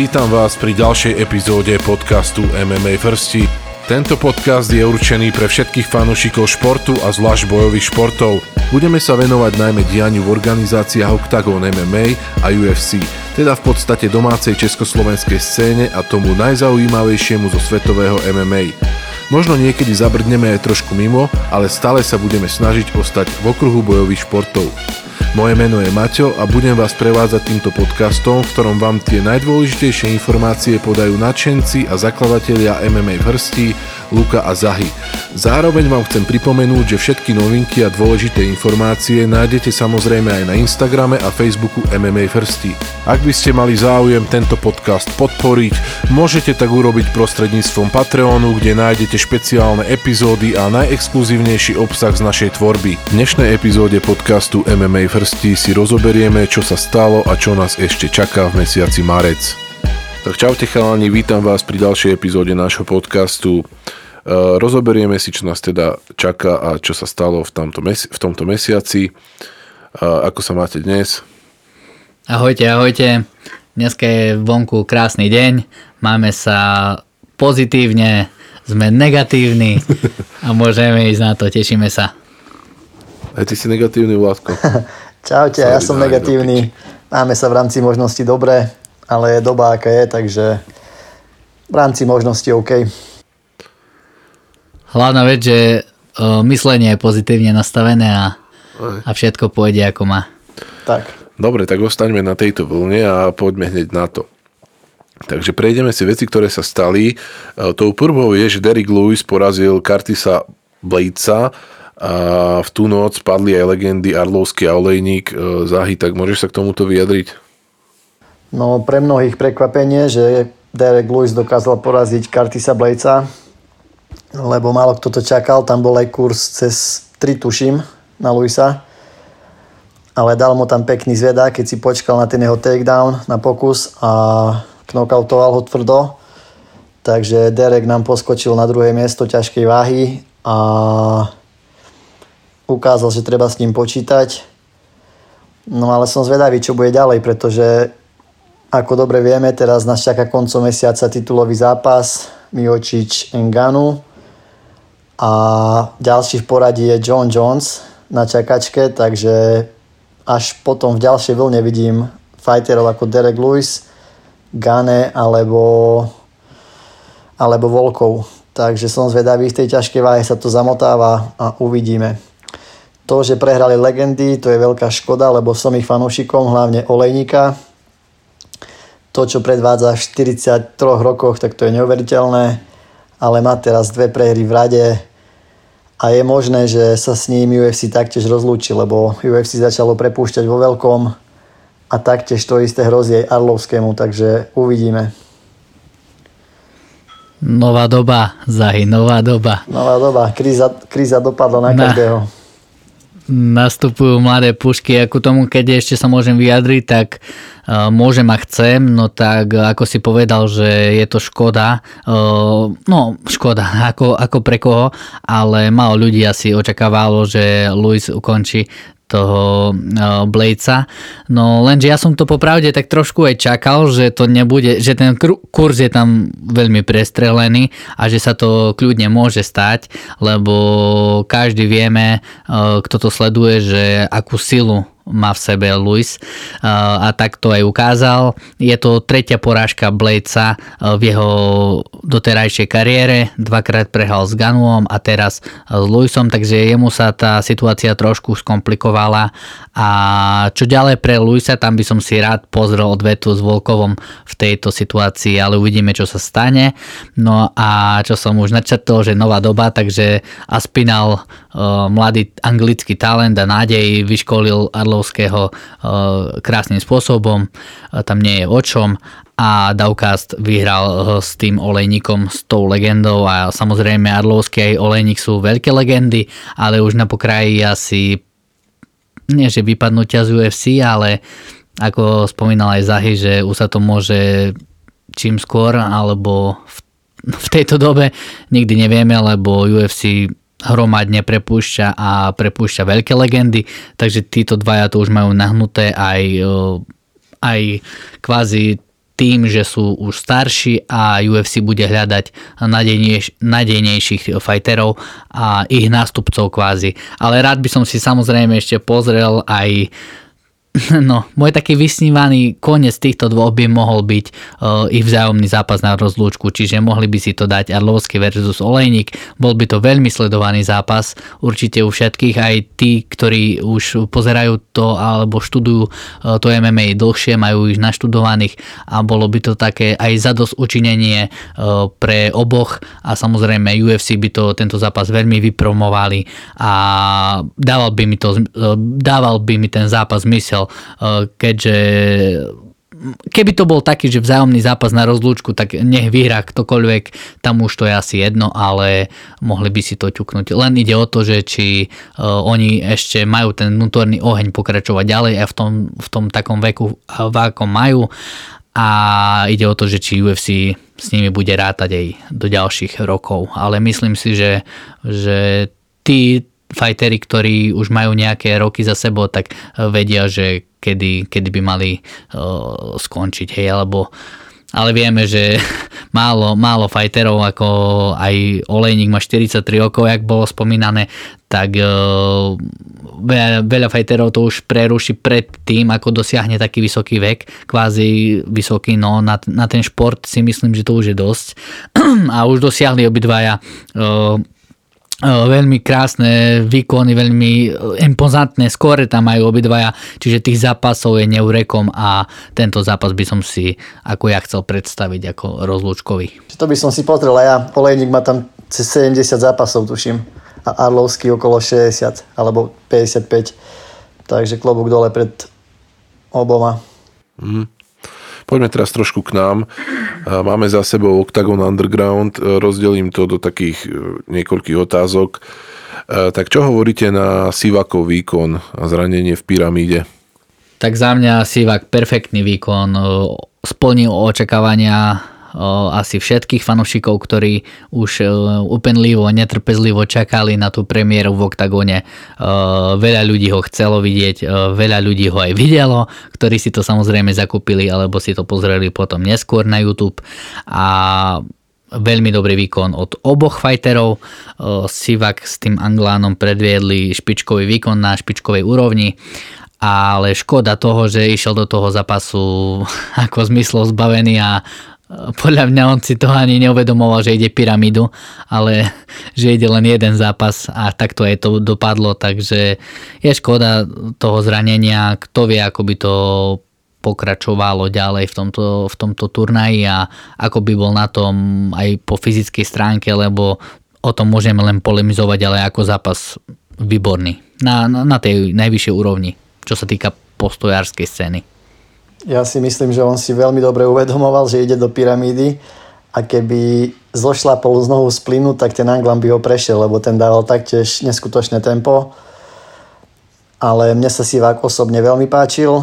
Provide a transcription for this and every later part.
Vítam vás pri ďalšej epizóde podcastu MMA Firsti. Tento podcast je určený pre všetkých fanúšikov športu a zvlášť bojových športov. Budeme sa venovať najmä dianiu v organizáciách Octagon MMA a UFC, teda v podstate domácej československej scéne a tomu najzaujímavejšiemu zo svetového MMA. Možno niekedy zabrdneme aj trošku mimo, ale stále sa budeme snažiť ostať v okruhu bojových športov. Moje meno je Maťo a budem vás prevádzať týmto podcastom, v ktorom vám tie najdôležitejšie informácie podajú nadšenci a zakladatelia MMA vrstí Luka a Zahy. Zároveň vám chcem pripomenúť, že všetky novinky a dôležité informácie nájdete samozrejme aj na Instagrame a Facebooku MMA Firstý. Ak by ste mali záujem tento podcast podporiť, môžete tak urobiť prostredníctvom Patreonu, kde nájdete špeciálne epizódy a najexkluzívnejší obsah z našej tvorby. V dnešnej epizóde podcastu MMA Firstý si rozoberieme, čo sa stalo a čo nás ešte čaká v mesiaci marec. Tak čaute chalani, vítam vás pri ďalšej epizóde nášho podcastu. Eh, rozoberieme si, čo nás teda čaká a čo sa stalo v tomto, mesi- v tomto mesiaci. Eh, ako sa máte dnes? Ahojte, ahojte. Dneska je vonku krásny deň. Máme sa pozitívne, sme negatívni a môžeme ísť na to, tešíme sa. Aj ty si negatívny, Vládko? Čaute, ja som negatívny. Máme sa v rámci možnosti dobre, ale je doba, aká je, takže v rámci možnosti OK hlavná vec, že uh, myslenie je pozitívne nastavené a, a všetko pôjde ako má. Tak. Dobre, tak ostaňme na tejto vlne a poďme hneď na to. Takže prejdeme si veci, ktoré sa stali. Tou prvou je, že Derek Lewis porazil Kartisa Bladesa a v tú noc padli aj legendy Arlovský a Olejník. Zahy, tak môžeš sa k tomuto vyjadriť? No pre mnohých prekvapenie, že Derek Lewis dokázal poraziť Kartisa Bladesa lebo málo kto to čakal, tam bol aj kurz cez 3 tuším na Luisa, ale dal mu tam pekný zveda, keď si počkal na ten jeho takedown, na pokus a knockoutoval ho tvrdo. Takže Derek nám poskočil na druhé miesto ťažkej váhy a ukázal, že treba s ním počítať. No ale som zvedavý, čo bude ďalej, pretože ako dobre vieme, teraz nás čaká koncom mesiaca titulový zápas Miočič Enganu a ďalší v poradí je John Jones na čakačke, takže až potom v ďalšej vlne vidím fighterov ako Derek Lewis, Gane alebo, alebo Volkov. Takže som zvedavý, v tej ťažkej váhe sa to zamotáva a uvidíme. To, že prehrali legendy, to je veľká škoda, lebo som ich fanúšikom, hlavne Olejníka. To, čo predvádza v 43 rokoch, tak to je neuveriteľné, ale má teraz dve prehry v rade, a je možné, že sa s ním UFC taktiež rozlúči, lebo UFC začalo prepúšťať vo veľkom a taktiež to isté hrozí aj Arlovskému, takže uvidíme. Nová doba, Zahy, nová doba. Nová doba, kríza, kríza dopadla na, na každého. Nastupujú mladé pušky, ako tomu, keď ešte sa môžem vyjadriť, tak môžem a chcem, no tak ako si povedal, že je to škoda, no škoda, ako, ako pre koho, ale málo ľudí asi očakávalo, že Luis ukončí toho Bladesa. No lenže ja som to popravde tak trošku aj čakal, že to nebude, že ten kurz je tam veľmi prestrelený a že sa to kľudne môže stať, lebo každý vieme, kto to sleduje, že akú silu má v sebe Luis a tak to aj ukázal. Je to tretia porážka Bladesa v jeho doterajšej kariére, dvakrát prehal s Ganuom a teraz s Luisom, takže jemu sa tá situácia trošku skomplikovala a čo ďalej pre Luisa, tam by som si rád pozrel odvetu s Volkovom v tejto situácii, ale uvidíme, čo sa stane. No a čo som už načrtol, že nová doba, takže Aspinal, mladý anglický talent a nádej vyškolil Arlo Liptovského eh, krásnym spôsobom, eh, tam nie je o čom. A Daukast vyhral s tým olejníkom, s tou legendou. A samozrejme Arlovský aj olejník sú veľké legendy, ale už na pokraji asi nie že vypadnutia z UFC, ale ako spomínal aj Zahy, že už sa to môže čím skôr alebo v, v tejto dobe nikdy nevieme, lebo UFC hromadne prepúšťa a prepúšťa veľké legendy, takže títo dvaja to už majú nahnuté aj, aj kvázi tým, že sú už starší a UFC bude hľadať nadejnejš, nadejnejších fighterov a ich nástupcov kvázi. Ale rád by som si samozrejme ešte pozrel aj No, môj taký vysnívaný koniec týchto dvoch by mohol byť uh, ich vzájomný zápas na rozlúčku, čiže mohli by si to dať Arlovský versus Olejnik. Bol by to veľmi sledovaný zápas, určite u všetkých, aj tí, ktorí už pozerajú to alebo študujú uh, to MMA dlhšie, majú ich naštudovaných a bolo by to také aj zadosť učinenie uh, pre oboch a samozrejme UFC by to tento zápas veľmi vypromovali a dával by mi, to, uh, dával by mi ten zápas zmysel povedal, eh, keďže keby to bol taký, že vzájomný zápas na rozlúčku, tak nech vyhrá ktokoľvek, tam už to je asi jedno, ale mohli by si to ťuknúť. Len ide o to, že či uh, oni ešte majú ten vnútorný oheň pokračovať ďalej a v tom, v tom takom veku, v akom majú a ide o to, že či UFC s nimi bude rátať aj do ďalších rokov. Ale myslím si, že, že tí, fajteri, ktorí už majú nejaké roky za sebou, tak eh, vedia, že kedy, kedy by mali uh, skončiť, hej, alebo ale vieme, že málo, málo fajterov, ako aj Olejník má 43 rokov, jak bolo spomínané, tak uh, veľa, veľa fajterov to už preruší pred tým, ako dosiahne taký vysoký vek, kvázi vysoký, no na, na ten šport si myslím, že to už je dosť. A už dosiahli obidvaja uh, veľmi krásne výkony, veľmi e, impozantné skóre tam majú obidvaja, čiže tých zápasov je neurekom a tento zápas by som si ako ja chcel predstaviť ako rozlúčkový. To by som si pozrel a ja. Olejník má tam cez 70 zápasov, tuším. A Arlovský okolo 60 alebo 55. Takže klobúk dole pred oboma. Mm. Poďme teraz trošku k nám. Máme za sebou Octagon Underground, rozdelím to do takých e, niekoľkých otázok. E, tak čo hovoríte na Sivakov výkon a zranenie v pyramíde? Tak za mňa Sivak perfektný výkon, e, splnil očakávania asi všetkých fanúšikov, ktorí už upenlivo, netrpezlivo čakali na tú premiéru v Octagone. Veľa ľudí ho chcelo vidieť, veľa ľudí ho aj videlo, ktorí si to samozrejme zakúpili alebo si to pozreli potom neskôr na YouTube a veľmi dobrý výkon od oboch fighterov. Sivak s tým Anglánom predviedli špičkový výkon na špičkovej úrovni ale škoda toho, že išiel do toho zápasu ako zmyslov zbavený a podľa mňa on si to ani neuvedomoval, že ide pyramídu, ale že ide len jeden zápas a takto aj to dopadlo, takže je škoda toho zranenia, kto vie, ako by to pokračovalo ďalej v tomto, v tomto turnaji a ako by bol na tom aj po fyzickej stránke, lebo o tom môžeme len polemizovať, ale ako zápas výborný. Na, na, tej najvyššej úrovni, čo sa týka postojárskej scény. Ja si myslím, že on si veľmi dobre uvedomoval, že ide do pyramídy a keby zošlapol znovu z plynu, tak ten Anglam by ho prešiel, lebo ten dával taktiež neskutočné tempo. Ale mne sa Sivák osobne veľmi páčil.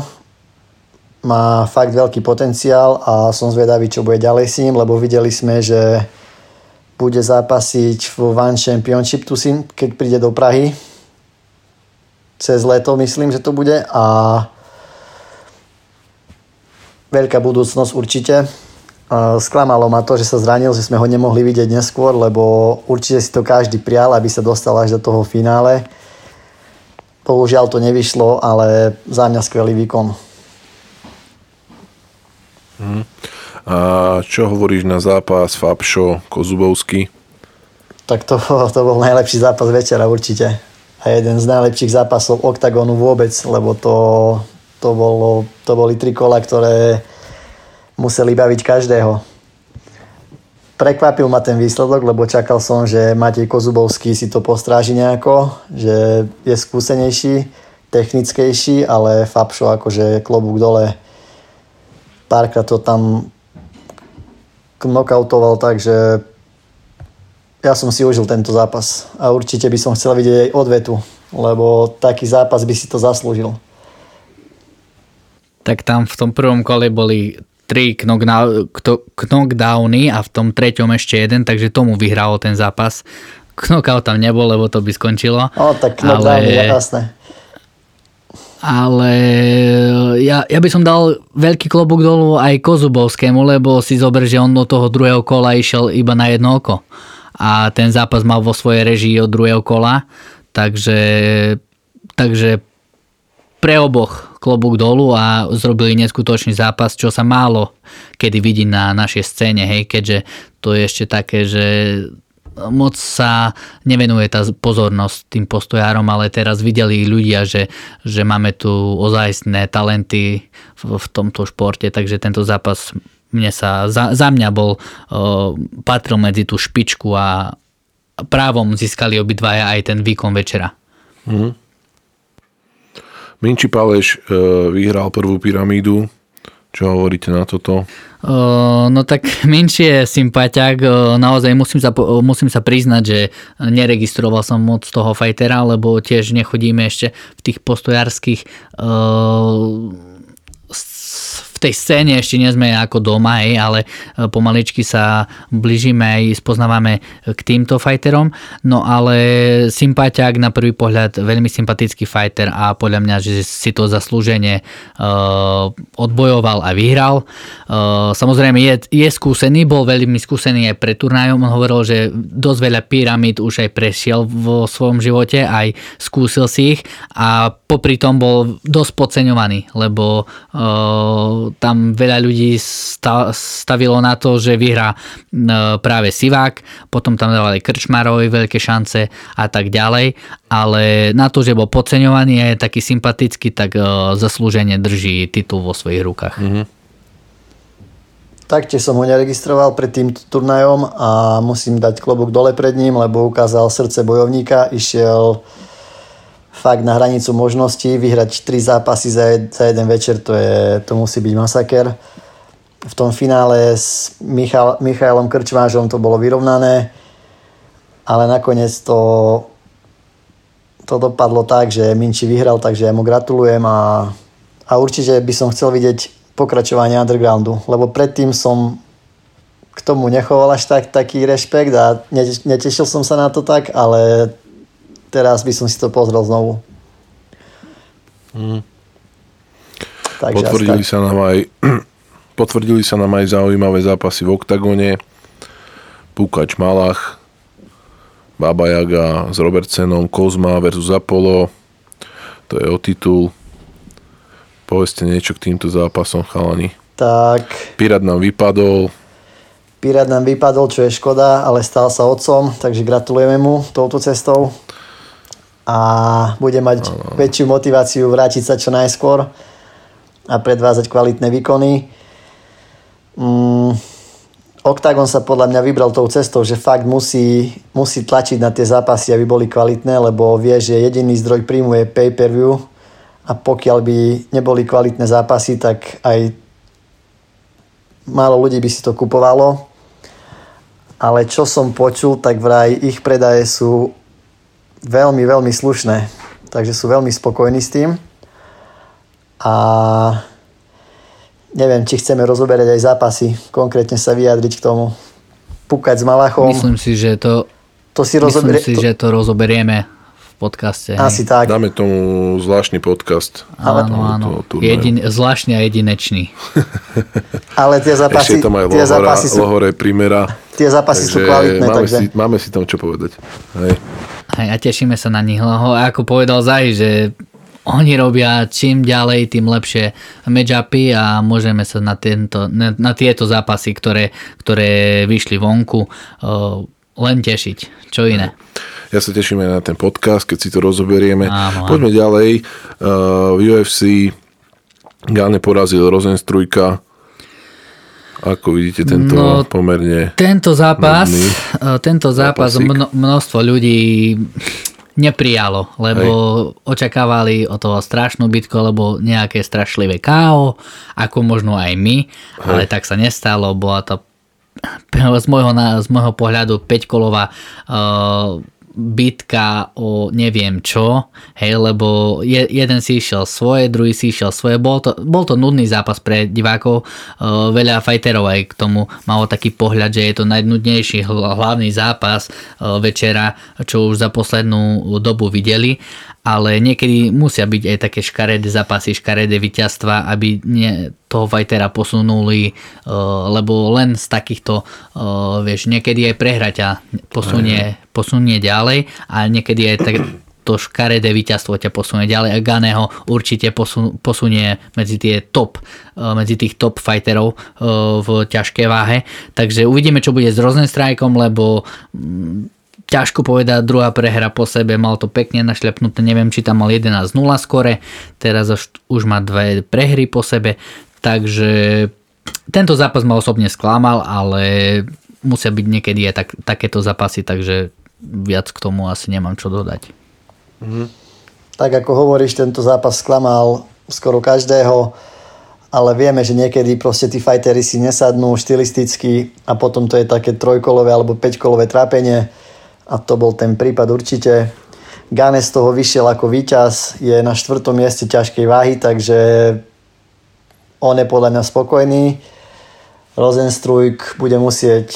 Má fakt veľký potenciál a som zvedavý, čo bude ďalej s ním, lebo videli sme, že bude zápasiť v One Championship tuším, keď príde do Prahy. Cez leto myslím, že to bude. A veľká budúcnosť určite. Sklamalo ma to, že sa zranil, že sme ho nemohli vidieť neskôr, lebo určite si to každý prial, aby sa dostal až do toho finále. Bohužiaľ to nevyšlo, ale za mňa skvelý výkon. Hmm. A čo hovoríš na zápas Fabšo Kozubovský? Tak to, to bol najlepší zápas večera určite. A jeden z najlepších zápasov OKTAGONu vôbec, lebo to, to, bolo, to boli tri kola, ktoré museli baviť každého. Prekvapil ma ten výsledok, lebo čakal som, že Matej Kozubovský si to postráži nejako, že je skúsenejší, technickejší, ale Fabšo akože klobúk dole. Párkrát to tam knockoutoval, takže ja som si užil tento zápas. A určite by som chcel vidieť aj odvetu, lebo taký zápas by si to zaslúžil tak tam v tom prvom kole boli tri knockdowny a v tom treťom ešte jeden, takže tomu vyhral ten zápas. Knockout tam nebol, lebo to by skončilo. O, tak knockdown ale... jasné. ale ja, ja by som dal veľký klobúk dolu aj Kozubovskému, lebo si zober, že on do toho druhého kola išiel iba na jedno oko. A ten zápas mal vo svojej režii od druhého kola, takže, takže pre oboch klobúk dolu a zrobili neskutočný zápas, čo sa málo kedy vidí na našej scéne, hej, keďže to je ešte také, že moc sa nevenuje tá pozornosť tým postojárom, ale teraz videli ľudia, že, že máme tu ozajstné talenty v, v tomto športe, takže tento zápas mne sa, za, za mňa bol, uh, patril medzi tú špičku a právom získali obidvaja aj ten výkon večera. Mm. Minči Paleš uh, vyhral prvú pyramídu, čo hovoríte na toto? no tak menšie sympatiak, naozaj musím sa, musím sa priznať, že neregistroval som moc toho fajtera, lebo tiež nechodíme ešte v tých postojárských v tej scéne ešte nie sme ako doma, ale e, pomaličky sa blížime aj spoznávame k týmto fajterom, no ale sympatiák na prvý pohľad veľmi sympatický fajter a podľa mňa, že si to zaslúženie uh, odbojoval a vyhral. Uh, samozrejme je, je skúsený, bol veľmi skúsený aj pre turnajom, on hovoril, že dosť veľa pyramid už aj prešiel vo svojom živote, aj skúsil si ich a popri tom bol dosť podceňovaný, lebo tam veľa ľudí stavilo na to, že vyhrá e, práve Sivák, potom tam dávali Krčmarovi veľké šance a tak ďalej, ale na to, že bol podceňovaný a je taký sympatický, tak e, zaslúžene drží titul vo svojich rukách. Mm-hmm. Taktiež som ho neregistroval pred tým turnajom a musím dať klobúk dole pred ním, lebo ukázal srdce bojovníka, išiel fakt na hranicu možností. Vyhrať 3 zápasy za, za jeden večer, to, je, to musí byť masaker. V tom finále s Michal, Michailom Krčmážom to bolo vyrovnané, ale nakoniec to, to dopadlo tak, že Minči vyhral, takže ja mu gratulujem a, a určite by som chcel vidieť pokračovanie undergroundu, lebo predtým som k tomu nechoval až tak, taký rešpekt a netešil som sa na to tak, ale teraz by som si to pozrel znovu. Hmm. Takže potvrdili sa nám aj potvrdili sa nám aj zaujímavé zápasy v oktagone. Pukač Malach, Baba Jaga s Robertsenom, Kozma versus Apollo. To je o titul. Povedzte niečo k týmto zápasom, chalani. Tak. Pirát nám vypadol. Pirát nám vypadol, čo je škoda, ale stal sa otcom, takže gratulujeme mu touto cestou a bude mať ano. väčšiu motiváciu vrátiť sa čo najskôr a predvázať kvalitné výkony. Mm, Octagon sa podľa mňa vybral tou cestou, že fakt musí, musí tlačiť na tie zápasy, aby boli kvalitné, lebo vie, že jediný zdroj príjmu je pay-per-view a pokiaľ by neboli kvalitné zápasy, tak aj málo ľudí by si to kupovalo. Ale čo som počul, tak vraj ich predaje sú veľmi, veľmi slušné. Takže sú veľmi spokojní s tým. A neviem, či chceme rozoberať aj zápasy, konkrétne sa vyjadriť k tomu. Pukať s Malachom. Myslím si, že to, to si rozoberie, myslím si, to... že to rozoberieme v podcaste. Asi hej. tak. Dáme tomu zvláštny podcast. Áno, áno. To, to Jedin, zvláštny a jedinečný. Ale tie zápasy... Ešte to majú tie lohora, zápasy sú, lohore primera. Tie zápasy sú kvalitné. Máme, takže... si, máme si tam čo povedať. Hej. Hej, a tešíme sa na nich. Lebo ako povedal Zaj, že oni robia čím ďalej, tým lepšie matchupy a môžeme sa na, tento, na, na tieto zápasy, ktoré, ktoré vyšli vonku, len tešiť. Čo iné? Ja sa teším aj na ten podcast, keď si to rozoberieme. Áno, Poďme áno. ďalej. V UFC Gane porazil Rozenstrujka ako vidíte tento no, pomerne... Tento zápas, nudný, tento zápas mno, množstvo ľudí neprijalo, lebo Hej. očakávali o toho strašnú bitku, alebo nejaké strašlivé KO, ako možno aj my, Hej. ale tak sa nestalo, bola to z môjho, z môjho pohľadu 5-kolová uh, bitka o neviem čo, hej, lebo je, jeden si išiel svoje, druhý si išiel svoje. Bol to, bol to nudný zápas pre divákov, uh, veľa fighterov aj k tomu malo taký pohľad, že je to najnudnejší hlavný zápas uh, večera, čo už za poslednú dobu videli ale niekedy musia byť aj také škaredé zápasy, škaredé víťazstva, aby nie, toho fightera posunuli, uh, lebo len z takýchto, uh, vieš, niekedy aj prehra ťa posunie, posunie ďalej a niekedy aj tak, to škaredé víťazstvo ťa posunie ďalej a Ganeho určite posun, posunie medzi tie top, uh, medzi tých top fighterov v ťažkej váhe. Takže uvidíme, čo bude s Rosenstrajkom, lebo mm, ťažko povedať, druhá prehra po sebe, mal to pekne našľapnuté, neviem, či tam mal 11-0 skore, teraz už, už má dve prehry po sebe, takže tento zápas ma osobne sklamal, ale musia byť niekedy aj tak, takéto zápasy, takže viac k tomu asi nemám čo dodať. Mhm. Tak ako hovoríš, tento zápas sklamal skoro každého, ale vieme, že niekedy proste tí fajtery si nesadnú štilisticky a potom to je také trojkolové alebo peťkolové trápenie a to bol ten prípad určite. Gane z toho vyšiel ako víťaz, je na štvrtom mieste ťažkej váhy, takže on je podľa mňa spokojný. Rosenstruik bude musieť,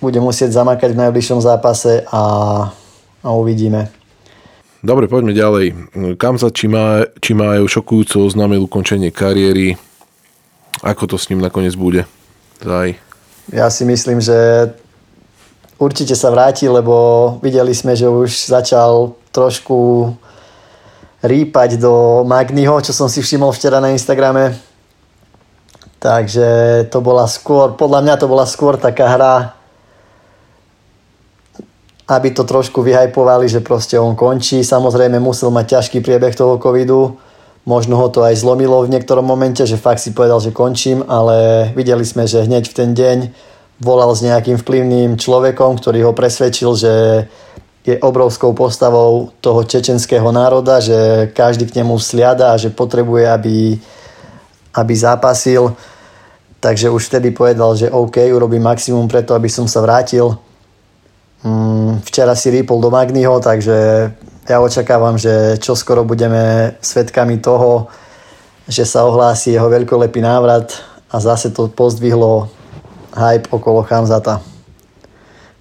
bude musieť zamakať v najbližšom zápase a, a uvidíme. Dobre, poďme ďalej. Kamza Chimaev šokujúco oznámil ukončenie kariéry. Ako to s ním nakoniec bude? Zaj. Ja si myslím, že určite sa vráti, lebo videli sme, že už začal trošku rýpať do Magniho, čo som si všimol včera na Instagrame. Takže to bola skôr, podľa mňa to bola skôr taká hra, aby to trošku vyhajpovali, že proste on končí. Samozrejme musel mať ťažký priebeh toho covidu. Možno ho to aj zlomilo v niektorom momente, že fakt si povedal, že končím, ale videli sme, že hneď v ten deň volal s nejakým vplyvným človekom, ktorý ho presvedčil, že je obrovskou postavou toho čečenského národa, že každý k nemu sliada a že potrebuje, aby, aby zápasil. Takže už vtedy povedal, že OK, urobím maximum preto, aby som sa vrátil. Mm, včera si rýpol do Magniho, takže ja očakávam, že čoskoro budeme svetkami toho, že sa ohlási jeho veľkolepý návrat a zase to pozdvihlo hype okolo Chamzata.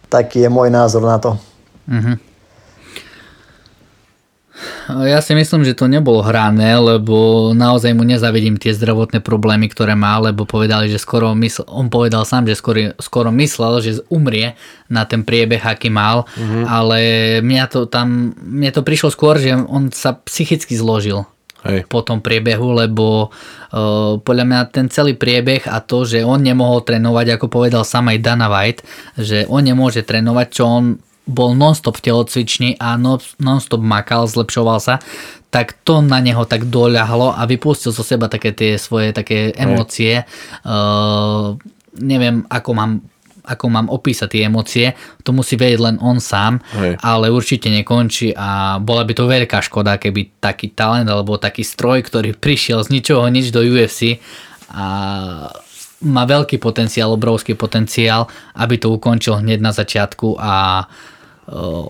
Taký je môj názor na to. Mm-hmm. Ja si myslím, že to nebolo hrané, lebo naozaj mu nezavidím tie zdravotné problémy, ktoré má, lebo povedali, že skoro mysl, on povedal sám, že skoro, skoro myslel, že umrie na ten priebeh, aký mal, mm-hmm. ale mňa to tam, mne to prišlo skôr, že on sa psychicky zložil Hej. po tom priebehu, lebo uh, podľa mňa ten celý priebeh a to, že on nemohol trénovať, ako povedal sám aj Dana White, že on nemôže trénovať, čo on bol non-stop v telocvični a non-stop makal, zlepšoval sa, tak to na neho tak doľahlo a vypustil zo seba také tie svoje také emócie. Uh, neviem, ako mám ako mám opísať tie emócie, to musí vedieť len on sám, Hej. ale určite nekončí a bola by to veľká škoda, keby taký talent alebo taký stroj, ktorý prišiel z ničoho nič do UFC a má veľký potenciál, obrovský potenciál, aby to ukončil hneď na začiatku a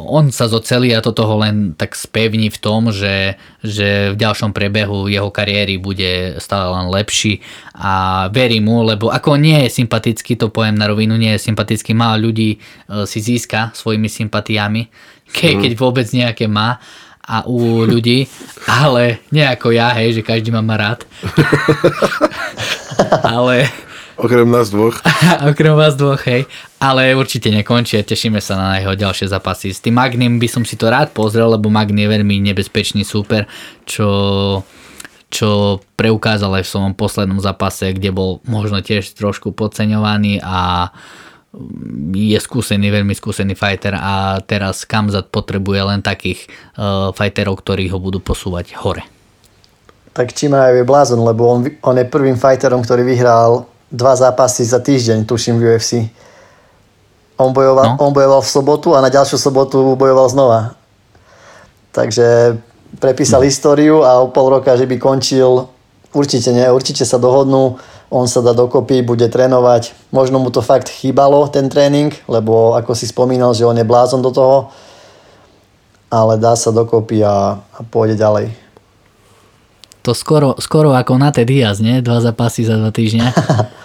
on sa zocelí a to toho len tak spevní v tom, že, že v ďalšom prebehu jeho kariéry bude stále len lepší a verím mu, lebo ako nie je sympatický, to poviem na rovinu, nie je sympatický, má ľudí e, si získa svojimi sympatiami, ke, mm. keď vôbec nejaké má a u ľudí, ale nie ako ja, hej, že každý ma má rád. ale Okrem nás dvoch. Okrem vás dvoch, hej. Ale určite nekončí a tešíme sa na jeho ďalšie zápasy. S tým Magnim by som si to rád pozrel, lebo Magni je veľmi nebezpečný súper, čo, čo preukázal aj v svojom poslednom zápase, kde bol možno tiež trošku podceňovaný a je skúsený, veľmi skúsený fighter a teraz Kamzat potrebuje len takých uh, fighterov, ktorí ho budú posúvať hore. Tak Čimajev je blázon, lebo on, on je prvým fighterom, ktorý vyhral dva zápasy za týždeň, tuším v UFC. On bojoval, no. on bojoval v sobotu a na ďalšiu sobotu bojoval znova. Takže prepísal no. históriu a o pol roka, že by končil, určite nie, určite sa dohodnú, on sa dá dokopy, bude trénovať. Možno mu to fakt chýbalo, ten tréning, lebo ako si spomínal, že on je blázon do toho. ale dá sa dokopy a, a pôjde ďalej. To skoro, skoro ako na Diaz, nie? Dva zápasy za dva týždňa.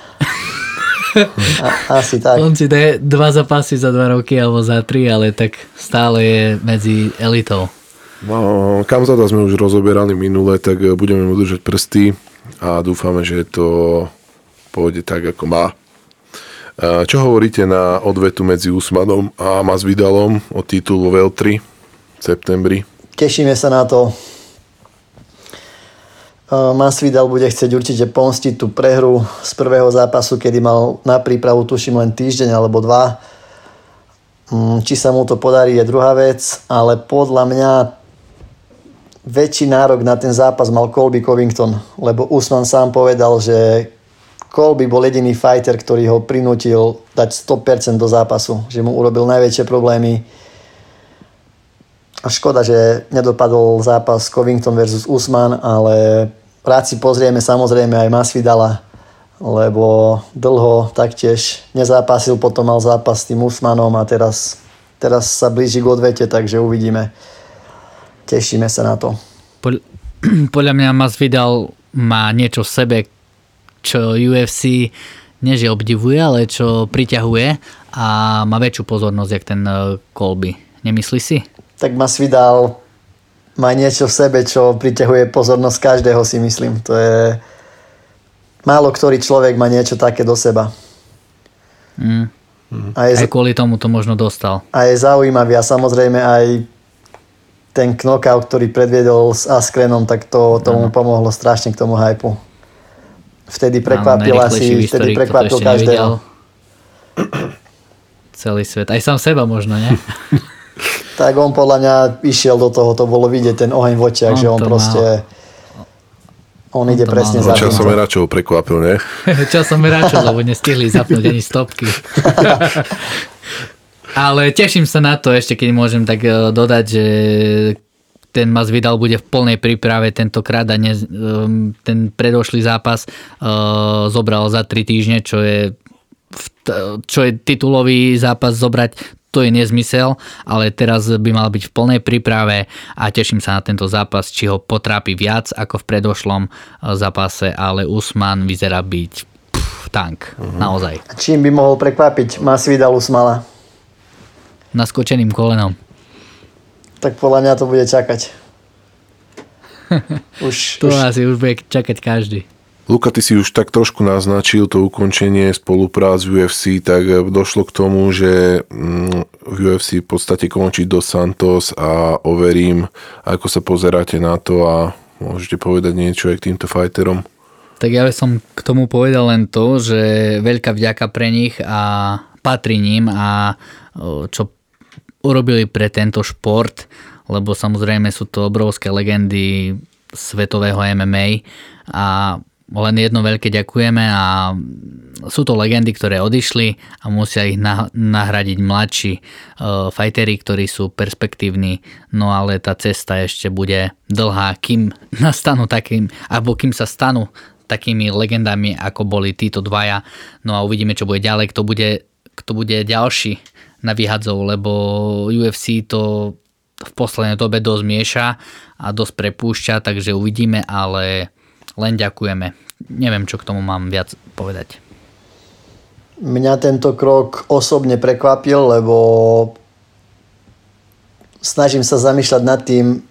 A, asi tak. On si daje dva zápasy za dva roky alebo za tri, ale tak stále je medzi elitou. No, Kamzada sme už rozoberali minule, tak budeme mu držať prsty a dúfame, že to pôjde tak, ako má. Čo hovoríte na odvetu medzi Usmanom a Masvidalom o titul vo Veltri v septembri? Tešíme sa na to. Masvidal bude chcieť určite pomstiť tú prehru z prvého zápasu, kedy mal na prípravu tuším len týždeň alebo dva. Mm, či sa mu to podarí je druhá vec, ale podľa mňa väčší nárok na ten zápas mal Colby Covington, lebo Usman sám povedal, že Colby bol jediný fighter, ktorý ho prinútil dať 100% do zápasu, že mu urobil najväčšie problémy. A škoda, že nedopadol zápas Covington versus Usman, ale si pozrieme samozrejme aj Masvidala, lebo dlho taktiež nezápasil, potom mal zápas s tým Usmanom a teraz, teraz sa blíži k odvete, takže uvidíme. Tešíme sa na to. Podľa mňa Masvidal má niečo v sebe, čo UFC neže obdivuje, ale čo priťahuje a má väčšiu pozornosť, jak ten eh, Colby. Nemyslí si? Tak Masvidal má niečo v sebe, čo priťahuje pozornosť každého, si myslím. To je... Málo ktorý človek má niečo také do seba. Mm. A je, aj kvôli tomu to možno dostal. A je zaujímavý a samozrejme aj ten knockout, ktorý predviedol s Askrenom, tak to tomu pomohlo strašne k tomu hypu. Vtedy prekvapil asi, vtedy prekvapil každého. Celý svet. Aj sám seba možno, nie? tak on podľa mňa išiel do toho, to bolo vidieť ten oheň v očiach, on že on proste... Mal. On, on ide presne za Časom Meračov prekvapil, nie? Časom Meračov, lebo nestihli zapnúť ani stopky. Ale teším sa na to ešte, keď môžem tak e, dodať, že ten Masvidal bude v plnej príprave tentokrát a ne, e, ten predošlý zápas uh, zobral za 3 týždne, čo je čo je titulový zápas zobrať to je nezmysel, ale teraz by mal byť v plnej príprave a teším sa na tento zápas, či ho potrápi viac ako v predošlom eh, zápase, ale Usman vyzerá byť pff, tank, uh-huh. naozaj. A čím by mohol prekvapiť Masvidal Usmala? Naskočeným kolenom. Tak podľa mňa to bude čakať. už, to už... asi už bude čakať každý. Luka, ty si už tak trošku naznačil to ukončenie spoluprác v UFC, tak došlo k tomu, že mm, v UFC v podstate končí do Santos a overím, ako sa pozeráte na to a môžete povedať niečo aj k týmto fighterom. Tak ja by som k tomu povedal len to, že veľká vďaka pre nich a patrí ním a čo urobili pre tento šport, lebo samozrejme sú to obrovské legendy svetového MMA a len jedno veľké ďakujeme a sú to legendy, ktoré odišli a musia ich nahradiť mladší uh, fajteri, ktorí sú perspektívni, no ale tá cesta ešte bude dlhá, kým nastanú takým, alebo kým sa stanú takými legendami, ako boli títo dvaja. No a uvidíme, čo bude ďalej, kto bude, kto bude ďalší na vyhadzov, lebo UFC to v poslednej dobe dosť mieša a dosť prepúšťa, takže uvidíme, ale len ďakujeme. Neviem, čo k tomu mám viac povedať. Mňa tento krok osobne prekvapil, lebo snažím sa zamýšľať nad tým,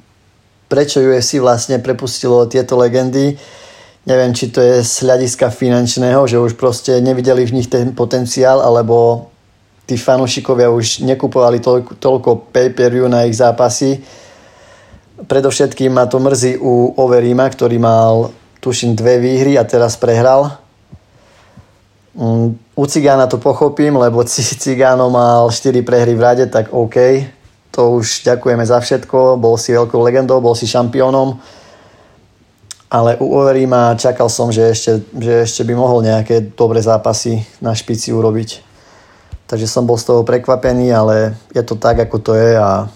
prečo UFC vlastne prepustilo tieto legendy. Neviem, či to je z hľadiska finančného, že už proste nevideli v nich ten potenciál, alebo tí fanúšikovia už nekupovali toľko, toľko pay-per-view na ich zápasy. Predovšetkým ma to mrzí u Overima, ktorý mal tuším dve výhry a teraz prehral. Mm, u Cigána to pochopím, lebo Cigáno mal 4 prehry v rade, tak OK. To už ďakujeme za všetko. Bol si veľkou legendou, bol si šampiónom. Ale u Overima čakal som, že ešte, že ešte by mohol nejaké dobré zápasy na špici urobiť. Takže som bol z toho prekvapený, ale je to tak, ako to je a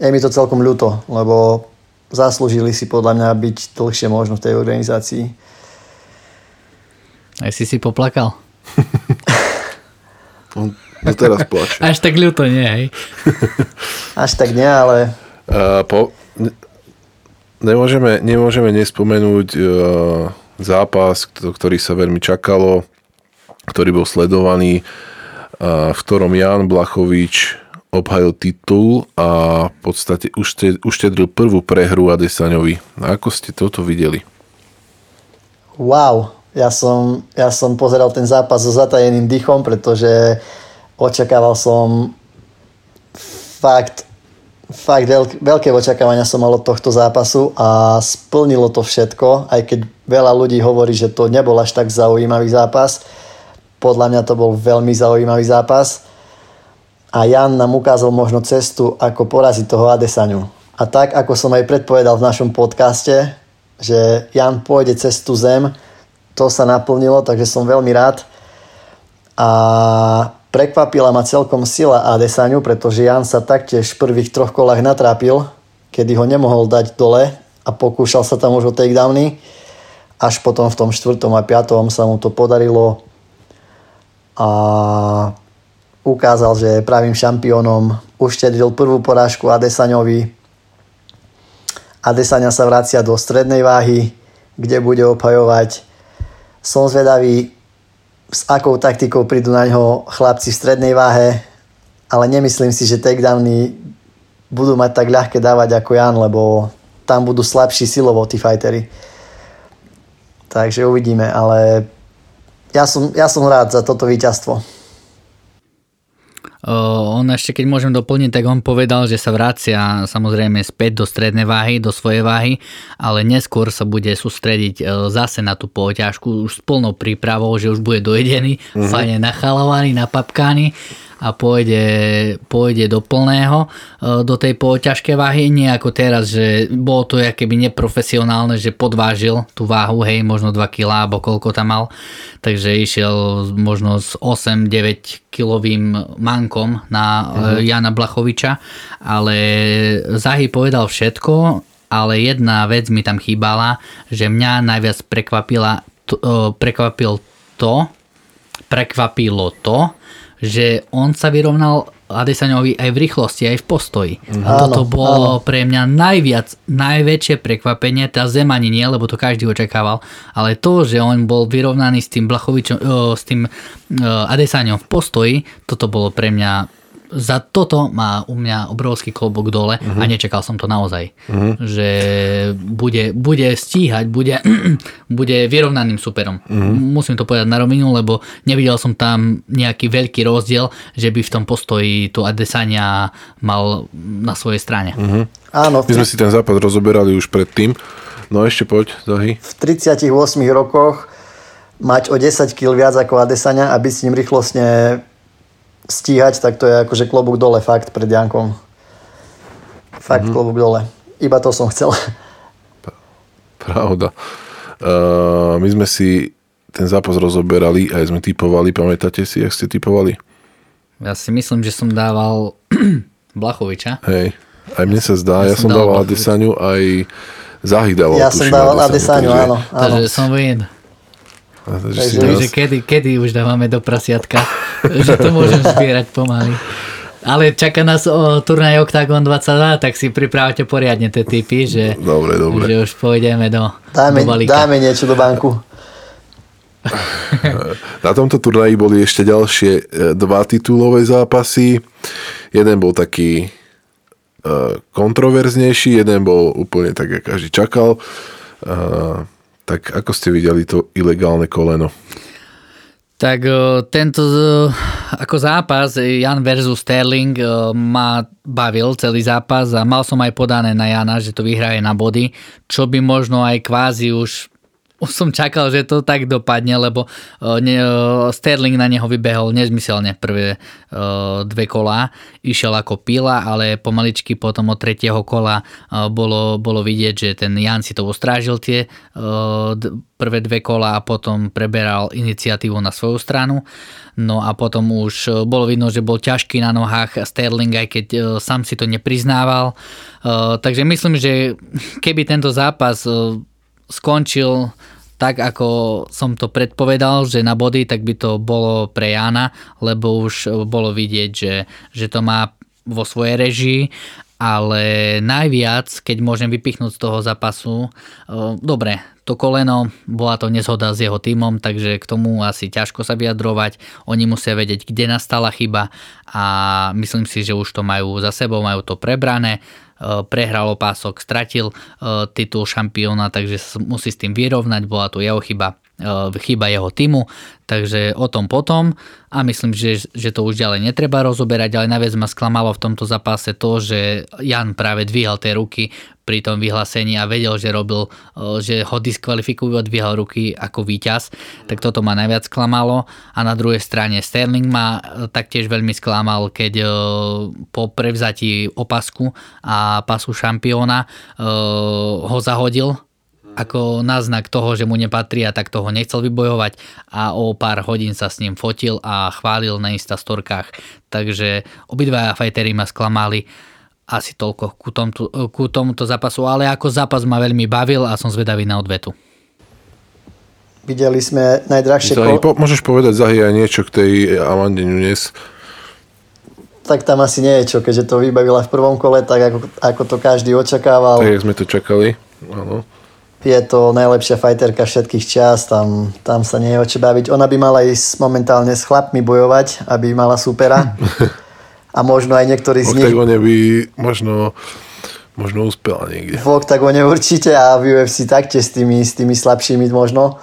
je mi to celkom ľúto, lebo zaslúžili si podľa mňa byť dlhšie možno v tej organizácii. Aj si si poplakal? On no teraz plače. Až tak ľúto nie, hej? Až tak nie, ale Uh, po, nemôžeme, nemôžeme nespomenúť uh, zápas, ktorý sa veľmi čakalo, ktorý bol sledovaný, uh, v ktorom Jan Blachovič obhajil titul a v podstate uštedril prvú prehru Adesaňovi. A ako ste toto videli? Wow, ja som, ja som pozeral ten zápas so zatajeným dychom, pretože očakával som fakt fakt veľk, veľké očakávania som mal od tohto zápasu a splnilo to všetko, aj keď veľa ľudí hovorí, že to nebol až tak zaujímavý zápas. Podľa mňa to bol veľmi zaujímavý zápas a Jan nám ukázal možno cestu, ako poraziť toho Adesaňu. A tak, ako som aj predpovedal v našom podcaste, že Jan pôjde cez tú zem, to sa naplnilo, takže som veľmi rád. A Prekvapila ma celkom sila Adesaňu, pretože Jan sa taktiež v prvých troch kolách natrápil, kedy ho nemohol dať dole a pokúšal sa tam už o takedowny. Až potom v tom štvrtom a piatom sa mu to podarilo a ukázal, že je pravým šampiónom. Uštedril prvú porážku Adesaňovi. Adesania sa vracia do strednej váhy, kde bude obhajovať. Som zvedavý, s akou taktikou prídu na ňo chlapci v strednej váhe, ale nemyslím si, že takedowny budú mať tak ľahké dávať ako Jan, lebo tam budú slabší silovo tí fightery. Takže uvidíme, ale ja som, ja som rád za toto víťazstvo. On ešte, keď môžem doplniť, tak on povedal, že sa vracia samozrejme späť do strednej váhy, do svojej váhy, ale neskôr sa bude sústrediť zase na tú poťažku už s plnou prípravou, že už bude dojedený, mm-hmm. fajne nachalovaný, napapkány a pôjde, pôjde do plného, e, do tej poťažkej váhy, nie ako teraz, že bolo to keby neprofesionálne, že podvážil tú váhu, hej, možno 2 kg, alebo koľko tam mal, takže išiel možno s 8-9 kilovým mankom na uh-huh. Jana Blachoviča, ale Zahy povedal všetko, ale jedna vec mi tam chýbala, že mňa najviac prekvapila, to, e, prekvapil to, prekvapilo to, že on sa vyrovnal Adesaňovi aj v rýchlosti, aj v postoji. Mm. A toto bolo áno. pre mňa najviac, najväčšie prekvapenie, tá zem ani nie, lebo to každý očakával, ale to, že on bol vyrovnaný s tým Blachovičom, s tým Adesaňom v postoji, toto bolo pre mňa za toto má u mňa obrovský klobok dole uh-huh. a mhm. nečakal som to naozaj. Uh-huh. Že bude, bude stíhať, bude, bude vyrovnaným superom. Uh-huh. Musím to povedať na rovinu, lebo nevidel som tam nejaký veľký rozdiel, že by v tom postoji tu Adesania mal na svojej strane. Uh-huh. Áno. My sme si ten západ rozoberali už predtým. No ešte poď, Zahy. V 38 rokoch mať o 10 kg viac ako Adesania a byť s ním rýchlostne stíhať, tak to je akože klobúk dole fakt pred Jankom. Fakt mm-hmm. klobúk dole. Iba to som chcel. Pravda. Uh, my sme si ten zápas rozoberali a sme typovali. Pamätáte si, jak ste typovali? Ja si myslím, že som dával Blachoviča. Hej, aj mne sa zdá. Ja, ja som, som dával Adesaniu, aj Zahy dával. Ja som dával Adesaniu, áno, áno. Takže som vien. Takže, takže kedy, kedy už dávame do prasiatka, že to môžem zbierať pomaly. Ale čaká nás o turnaj Octagon 22, tak si pripravte poriadne tie typy, že, dobre, dobre. že už pôjdeme do, dáme, do balíka. Dáme niečo do banku. Na tomto turnaji boli ešte ďalšie e, dva titulové zápasy. Jeden bol taký e, kontroverznejší, jeden bol úplne tak, jak každý čakal. E, tak ako ste videli to ilegálne koleno? Tak tento ako zápas Jan versus Sterling ma bavil celý zápas a mal som aj podané na Jana, že to vyhraje na body, čo by možno aj kvázi už už som čakal, že to tak dopadne, lebo uh, ne, uh, Sterling na neho vybehol nezmyselne prvé uh, dve kola. Išiel ako pila, ale pomaličky potom od tretieho kola bolo, bolo vidieť, že ten Jan si to ustrážil tie prvé dve kola a potom preberal iniciatívu na svoju stranu. No a potom už bolo vidno, že bol ťažký na nohách Sterling, aj keď sám si to nepriznával. Takže myslím, že keby tento zápas skončil tak, ako som to predpovedal, že na body, tak by to bolo pre Jana, lebo už bolo vidieť, že, že to má vo svojej režii ale najviac, keď môžem vypichnúť z toho zápasu, dobre, to koleno, bola to nezhoda s jeho týmom, takže k tomu asi ťažko sa vyjadrovať. Oni musia vedieť, kde nastala chyba a myslím si, že už to majú za sebou, majú to prebrané. Prehral opások, stratil titul šampióna, takže musí s tým vyrovnať, bola to jeho chyba chyba jeho týmu, takže o tom potom. A myslím, že, že to už ďalej netreba rozoberať, ale najviac ma sklamalo v tomto zápase to, že Jan práve dvíhal tie ruky pri tom vyhlásení a vedel, že robil, že ho diskvalifikujú a dvíhal ruky ako víťaz, tak toto ma najviac sklamalo. A na druhej strane Sterling ma taktiež veľmi sklamal, keď po prevzatí opasku a pasu šampióna ho zahodil ako náznak toho, že mu nepatrí a tak toho nechcel vybojovať a o pár hodín sa s ním fotil a chválil na Instastorkách. Takže obidvaja fajtery ma sklamali asi toľko ku, tomto, ku tomuto zápasu, ale ako zápas ma veľmi bavil a som zvedavý na odvetu. Videli sme najdrahšie... Zahy, po, môžeš povedať Zahy aj niečo k tej Amande Nunes? Tak tam asi nie je čo, keďže to vybavila v prvom kole, tak ako, ako to každý očakával. Tak, sme to čakali. Áno je to najlepšia fajterka všetkých čas, tam, tam sa nie je o čo baviť. Ona by mala ísť momentálne s chlapmi bojovať, aby mala supera. A možno aj niektorí z nich... V by možno, možno uspela niekde. V oktagone určite a v UFC taktiež s tými, s tými slabšími možno.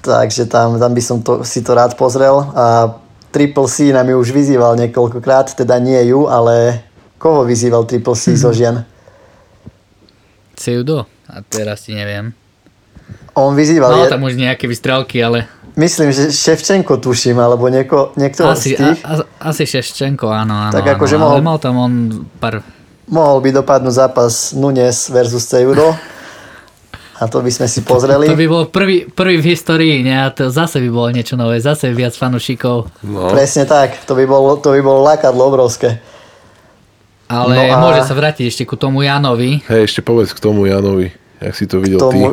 Takže tam, tam by som to, si to rád pozrel. A Triple C nám ju už vyzýval niekoľkokrát, teda nie ju, ale koho vyzýval Triple C zo žien? Ceudo. A teraz ti neviem. On vyzýval... Je... tam už nejaké vystrelky, ale... Myslím, že Ševčenko tuším, alebo nieko, niekto asi, z tých. A, a, asi Ševčenko, áno, áno. Tak akože mohol... Ale mal tam on pár... Mohol by dopadnúť zápas Nunes versus Ceudo. A to by sme si pozreli. To by bol prvý, prvý v histórii, ne? A to zase by bolo niečo nové, zase viac fanúšikov. No. Presne tak, to by bolo, to by bolo lákadlo obrovské. Ale no a... môže sa vrátiť ešte ku tomu Janovi. Hej, ešte povedz k tomu Janovi. Jak si to videl k tomu, ty?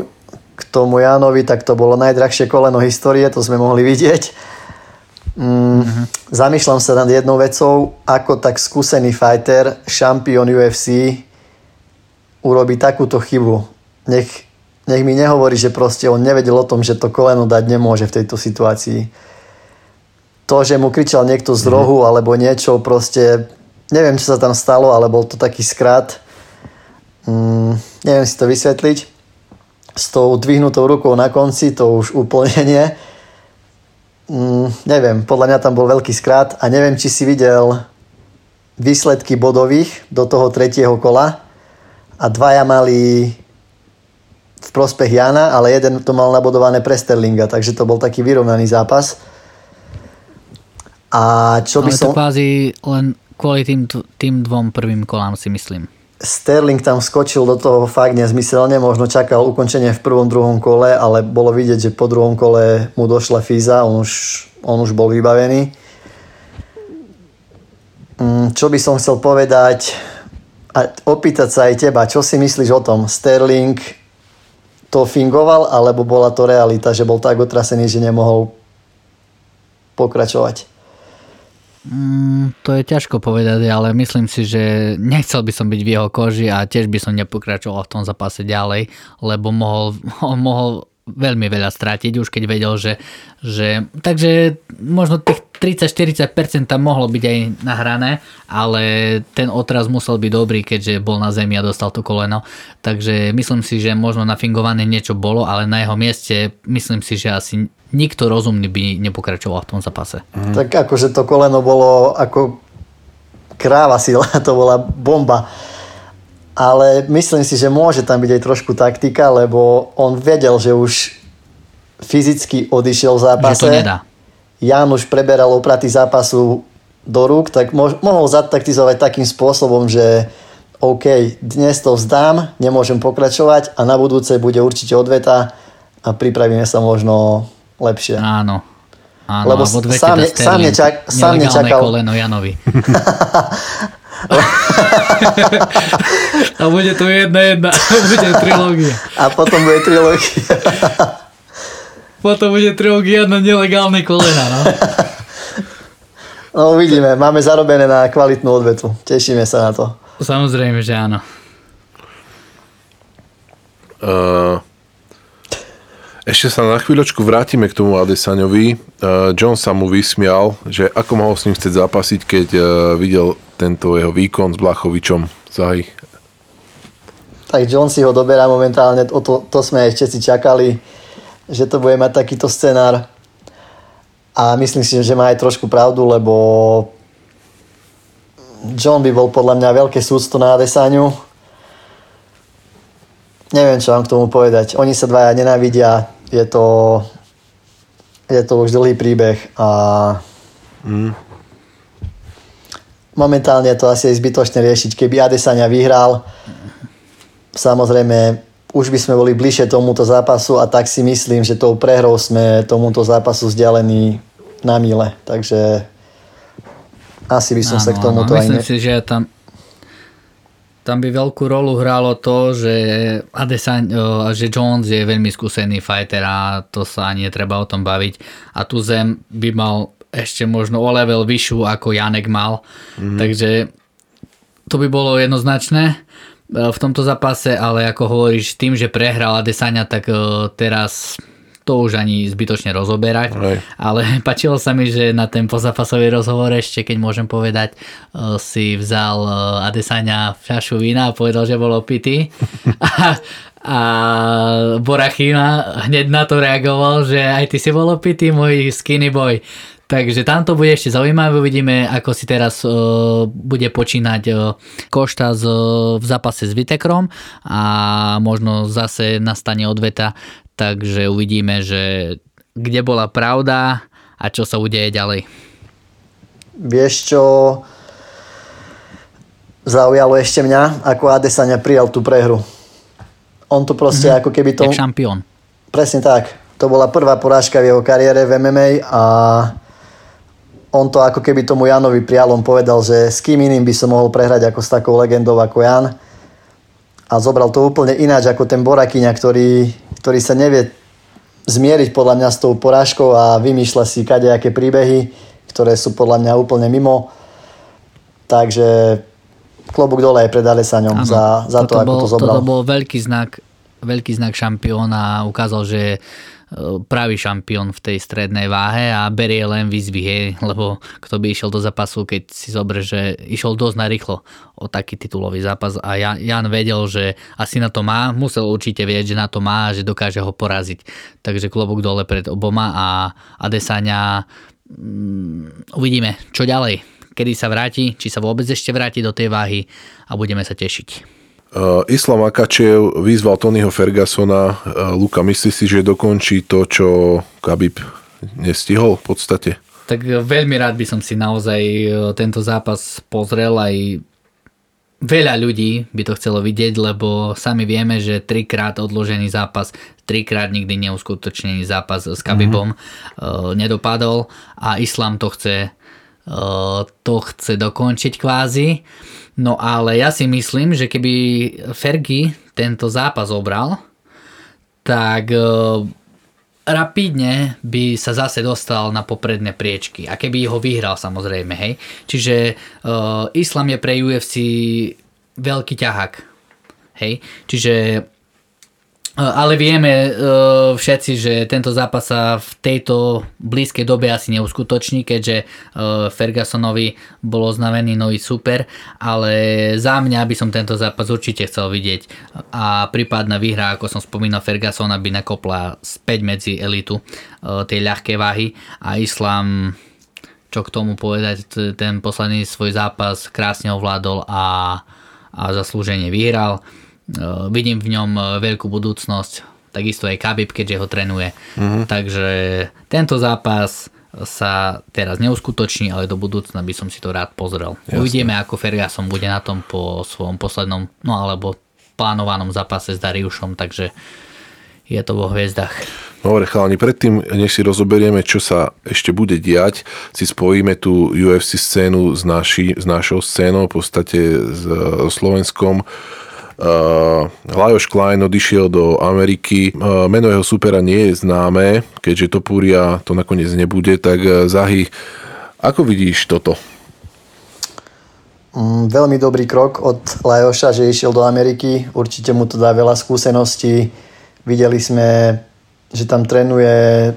K tomu Janovi, tak to bolo najdrahšie koleno histórie, to sme mohli vidieť. Mm, mm-hmm. Zamýšľam sa nad jednou vecou, ako tak skúsený fighter, šampión UFC, urobí takúto chybu. Nech, nech mi nehovorí, že proste on nevedel o tom, že to koleno dať nemôže v tejto situácii. To, že mu kričal niekto z rohu mm-hmm. alebo niečo, proste neviem, čo sa tam stalo, ale bol to taký skrat mm, neviem si to vysvetliť, s tou dvihnutou rukou na konci, to už úplne nie. Mm, neviem, podľa mňa tam bol veľký skrat a neviem, či si videl výsledky bodových do toho tretieho kola a dvaja mali v prospech Jana, ale jeden to mal nabodované pre Sterlinga, takže to bol taký vyrovnaný zápas. A čo by ale som... to kvázi len kvôli tým, tým dvom prvým kolám si myslím. Sterling tam skočil do toho fakt nezmyselne, možno čakal ukončenie v prvom, druhom kole, ale bolo vidieť, že po druhom kole mu došla fíza, on už, on už bol vybavený. Mm, čo by som chcel povedať a opýtať sa aj teba, čo si myslíš o tom? Sterling to fingoval, alebo bola to realita, že bol tak otrasený, že nemohol pokračovať? Mm, to je ťažko povedať, ale myslím si, že nechcel by som byť v jeho koži a tiež by som nepokračoval v tom zápase ďalej, lebo mohol, mohol veľmi veľa strátiť, už keď vedel, že, že takže možno tých 30-40% tam mohlo byť aj nahrané, ale ten otraz musel byť dobrý, keďže bol na zemi a dostal to koleno. Takže myslím si, že možno nafingované niečo bolo, ale na jeho mieste myslím si, že asi nikto rozumný by nepokračoval v tom zápase. Mhm. Tak akože to koleno bolo ako kráva sila, to bola bomba. Ale myslím si, že môže tam byť aj trošku taktika, lebo on vedel, že už fyzicky odišiel v zápase. Že to nedá. Jan už preberal opraty zápasu do rúk, tak mohol zataktizovať takým spôsobom, že OK, dnes to vzdám, nemôžem pokračovať a na budúce bude určite odveta a pripravíme sa možno lepšie. Áno. Áno, Lebo sám, sám, nečak, sám nečakal... koleno Janovi. a bude to jedna jedna. bude trilógia. A potom bude trilógia. potom bude trilógia na nelegálne kolena, no. No uvidíme, máme zarobené na kvalitnú odvetu. Tešíme sa na to. Samozrejme, že áno. Uh, ešte sa na chvíľočku vrátime k tomu Adesaňovi. Uh, John sa mu vysmial, že ako mohol s ním chcieť zapasiť, keď uh, videl tento jeho výkon s Blachovičom. Zahy. Tak John si ho doberá momentálne, o to, to sme ešte si čakali, že to bude mať takýto scenár. A myslím si, že má aj trošku pravdu, lebo John by bol podľa mňa veľké sústo na Adesaňu. Neviem, čo vám k tomu povedať. Oni sa dvaja nenávidia. Je to, je to už dlhý príbeh a mm. momentálne je to asi zbytočné riešiť. Keby Adesania vyhral, samozrejme už by sme boli bližšie tomuto zápasu a tak si myslím, že tou prehrou sme tomuto zápasu vzdialení na mile. Takže asi by som áno, sa k tomuto. Myslím aj ne... si, že tam, tam by veľkú rolu hralo to, že Adesanya, že Jones je veľmi skúsený fighter a to sa ani netreba o tom baviť. A tu Zem by mal ešte možno o level vyššiu ako Janek mal. Mm-hmm. Takže to by bolo jednoznačné e, v tomto zápase, ale ako hovoríš, tým, že prehral Adesanya, tak e, teraz to už ani zbytočne rozoberať, Aj. ale páčilo sa mi, že na ten pozápasový rozhovor ešte, keď môžem povedať, eh, si vzal eh, Adesania fľašu vína a povedal, že bol opitý. a, a Borachina hneď na to reagoval, že aj ty si bol opitý, môj skinny boy. Takže tam to bude ešte zaujímavé, uvidíme, ako si teraz uh, bude počínať uh, Košta z, uh, v zápase s Vitekrom a možno zase nastane odveta takže uvidíme, že kde bola pravda a čo sa udeje ďalej. Vieš čo zaujalo ešte mňa, ako Adesanya prijal tú prehru. On to proste mm-hmm. ako keby to... Jak šampión. Presne tak. To bola prvá porážka v jeho kariére v MMA a on to ako keby tomu Janovi prijal. On povedal, že s kým iným by som mohol prehrať ako s takou legendou ako Jan. A zobral to úplne ináč ako ten Borakyňa, ktorý ktorý sa nevie zmieriť podľa mňa s tou porážkou a vymýšľa si kadejaké príbehy, ktoré sú podľa mňa úplne mimo. Takže klobúk dole aj pred Alesaňom za, za to, ako bol, to zobral. Toto bol veľký znak, veľký znak šampióna a ukázal, že pravý šampión v tej strednej váhe a berie len výzvy, hej, lebo kto by išiel do zápasu, keď si zobre, že išiel dosť narýchlo o taký titulový zápas a Jan, vedel, že asi na to má, musel určite vedieť, že na to má a že dokáže ho poraziť. Takže klobúk dole pred oboma a Adesania mm, uvidíme, čo ďalej, kedy sa vráti, či sa vôbec ešte vráti do tej váhy a budeme sa tešiť. Uh, Islam Akačev vyzval Tonyho Fergasona. Uh, Luka, myslí si, že dokončí to, čo Khabib nestihol v podstate? Tak veľmi rád by som si naozaj uh, tento zápas pozrel aj veľa ľudí by to chcelo vidieť, lebo sami vieme, že trikrát odložený zápas, trikrát nikdy neuskutočnený zápas s Khabibom mm-hmm. nedopadol a Islam to chce, to chce dokončiť kvázi. No ale ja si myslím, že keby Fergie tento zápas obral, tak uh, rapidne by sa zase dostal na popredné priečky. A keby ho vyhral samozrejme, hej. Čiže uh, Islam je pre UFC veľký ťahák. Hej. Čiže ale vieme uh, všetci, že tento zápas sa v tejto blízkej dobe asi neuskutoční, keďže uh, Fergusonovi bol oznavený nový super, ale za mňa by som tento zápas určite chcel vidieť a prípadná výhra, ako som spomínal, Fergusona by nakopla späť medzi elitu uh, tej ľahkej váhy a Islam čo k tomu povedať, ten posledný svoj zápas krásne ovládol a, a zaslúžene vyhral. Uh, vidím v ňom uh, veľkú budúcnosť, takisto aj Khabib, keďže ho trénuje. Uh-huh. Takže tento zápas sa teraz neuskutoční, ale do budúcna by som si to rád pozrel. Jasne. Uvidíme, ako Ferguson bude na tom po svojom poslednom, no alebo plánovanom zápase s Dariušom, takže je to vo hviezdach. Dobre chalani, predtým, než si rozoberieme, čo sa ešte bude diať, si spojíme tú UFC scénu s, naši, s našou scénou, v podstate s Slovenskom Uh, Lajos Klein odišiel do Ameriky, uh, meno jeho supera nie je známe, keďže Topúria to nakoniec nebude, tak uh, Zahy, ako vidíš toto? Mm, veľmi dobrý krok od Lajoša, že išiel do Ameriky. Určite mu to dá veľa skúseností. Videli sme, že tam trénuje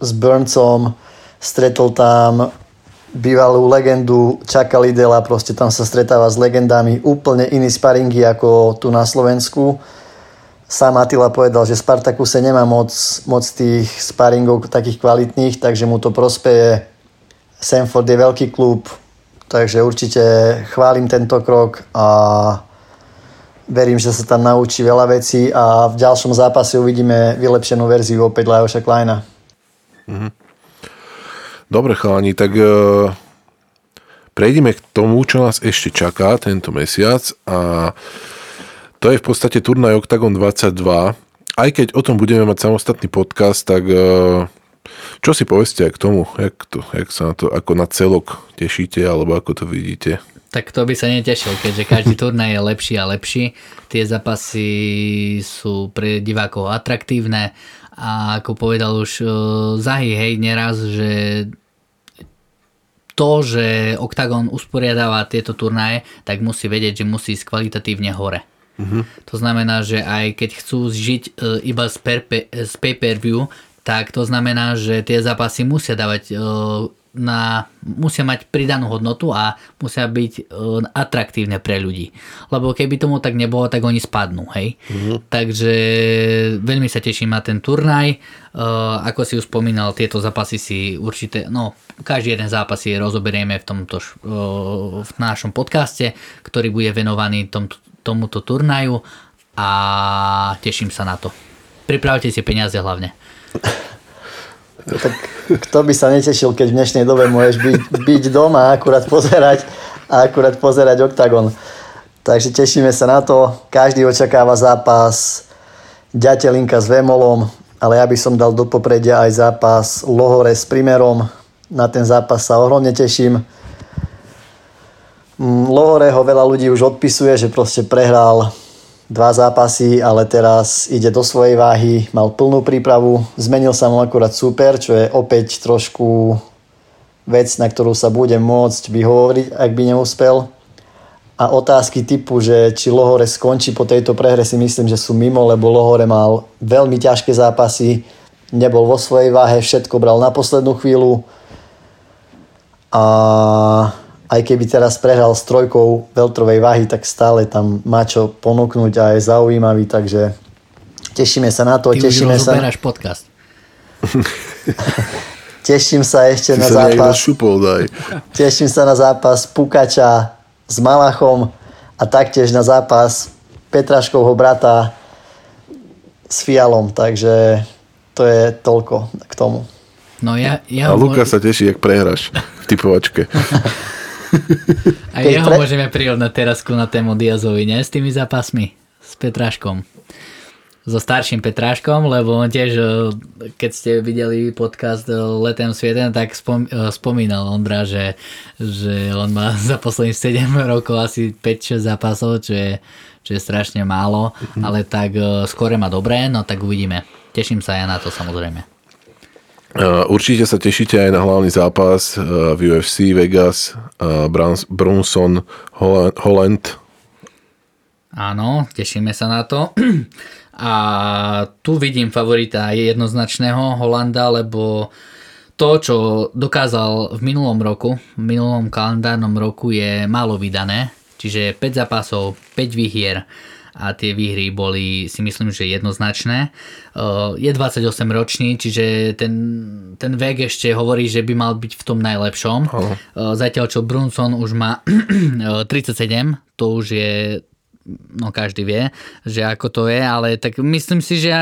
s Burncom, stretol tam bývalú legendu Čaka Lidela, proste tam sa stretáva s legendami. Úplne iný sparingy ako tu na Slovensku. Sám Attila povedal, že Spartakuse nemá moc, moc tých sparingov takých kvalitných, takže mu to prospeje. Sanford je veľký klub, Takže určite chválim tento krok a verím, že sa tam naučí veľa vecí a v ďalšom zápase uvidíme vylepšenú verziu opäť Lajoša Kleina. Mhm. Dobre chalani, tak uh, prejdeme k tomu, čo nás ešte čaká tento mesiac a to je v podstate turnaj Octagon 22. Aj keď o tom budeme mať samostatný podcast, tak uh, čo si poveste aj k tomu, jak, to, jak sa na to ako na celok tešíte, alebo ako to vidíte? Tak to by sa netešil, keďže každý turnaj je lepší a lepší. Tie zápasy sú pre divákov atraktívne a ako povedal už uh, Zahy, hej, neraz, že to, že Octagon usporiadáva tieto turnaje, tak musí vedieť, že musí ísť kvalitatívne hore. Uh-huh. To znamená, že aj keď chcú žiť uh, iba z, perpe, z pay-per-view, tak to znamená, že tie zápasy musia dávať e, na, musia mať pridanú hodnotu a musia byť e, atraktívne pre ľudí. Lebo keby tomu tak nebolo, tak oni spadnú, hej. Mm-hmm. Takže veľmi sa teším na ten turnaj. E, ako si už spomínal, tieto zápasy si určite, no každý jeden zápas si rozoberieme v tomto v našom podcaste, ktorý bude venovaný tom, tomuto turnaju a teším sa na to. Pripravte si peniaze hlavne. Tak kto by sa netešil, keď v dnešnej dobe môžeš byť, byť doma a akurát pozerať a akurát pozerať OKTAGON. Takže tešíme sa na to. Každý očakáva zápas Ďatelinka s Vemolom, ale ja by som dal do popredia aj zápas Lohore s Primerom. Na ten zápas sa ohromne teším. Mm, Lohoreho veľa ľudí už odpisuje, že proste prehral dva zápasy, ale teraz ide do svojej váhy, mal plnú prípravu, zmenil sa mu akurát super, čo je opäť trošku vec, na ktorú sa bude môcť vyhovoriť, ak by neúspel. A otázky typu, že či Lohore skončí po tejto prehre si myslím, že sú mimo, lebo Lohore mal veľmi ťažké zápasy, nebol vo svojej váhe, všetko bral na poslednú chvíľu. A aj keby teraz prehral s trojkou veľtrovej váhy, tak stále tam má čo ponúknuť a je zaujímavý, takže tešíme sa na to. Ty tešíme už sa... podcast. Teším sa ešte Ty na sa zápas. Šupol, daj. Teším sa na zápas Pukača s Malachom a taktiež na zápas Petraškovho brata s Fialom, takže to je toľko k tomu. No ja, ja a Luka sa teší, jak prehraš v typovačke. A jeho pre... môžeme prijať na terasku na tému Diazovi, nie? S tými zápasmi. S Petráškom. So starším Petráškom, lebo on tiež, e, keď ste videli podcast e, Letem svietem, tak spom, e, spomínal Ondra, že, že on má za posledných 7 rokov asi 5-6 zápasov, čo je, čo je strašne málo, mm-hmm. ale tak skore má dobré, no tak uvidíme. Teším sa ja na to samozrejme. Určite sa tešíte aj na hlavný zápas v UFC Vegas Brunson Holland. Áno, tešíme sa na to. A tu vidím favorita jednoznačného Holanda, lebo to, čo dokázal v minulom roku, v minulom kalendárnom roku je málo vydané. Čiže 5 zápasov, 5 výhier a tie výhry boli si myslím, že jednoznačné. Je 28 ročný, čiže ten, ten vek ešte hovorí, že by mal byť v tom najlepšom. Uh-huh. Zatiaľ čo Brunson už má 37, to už je no každý vie, že ako to je, ale tak myslím si, že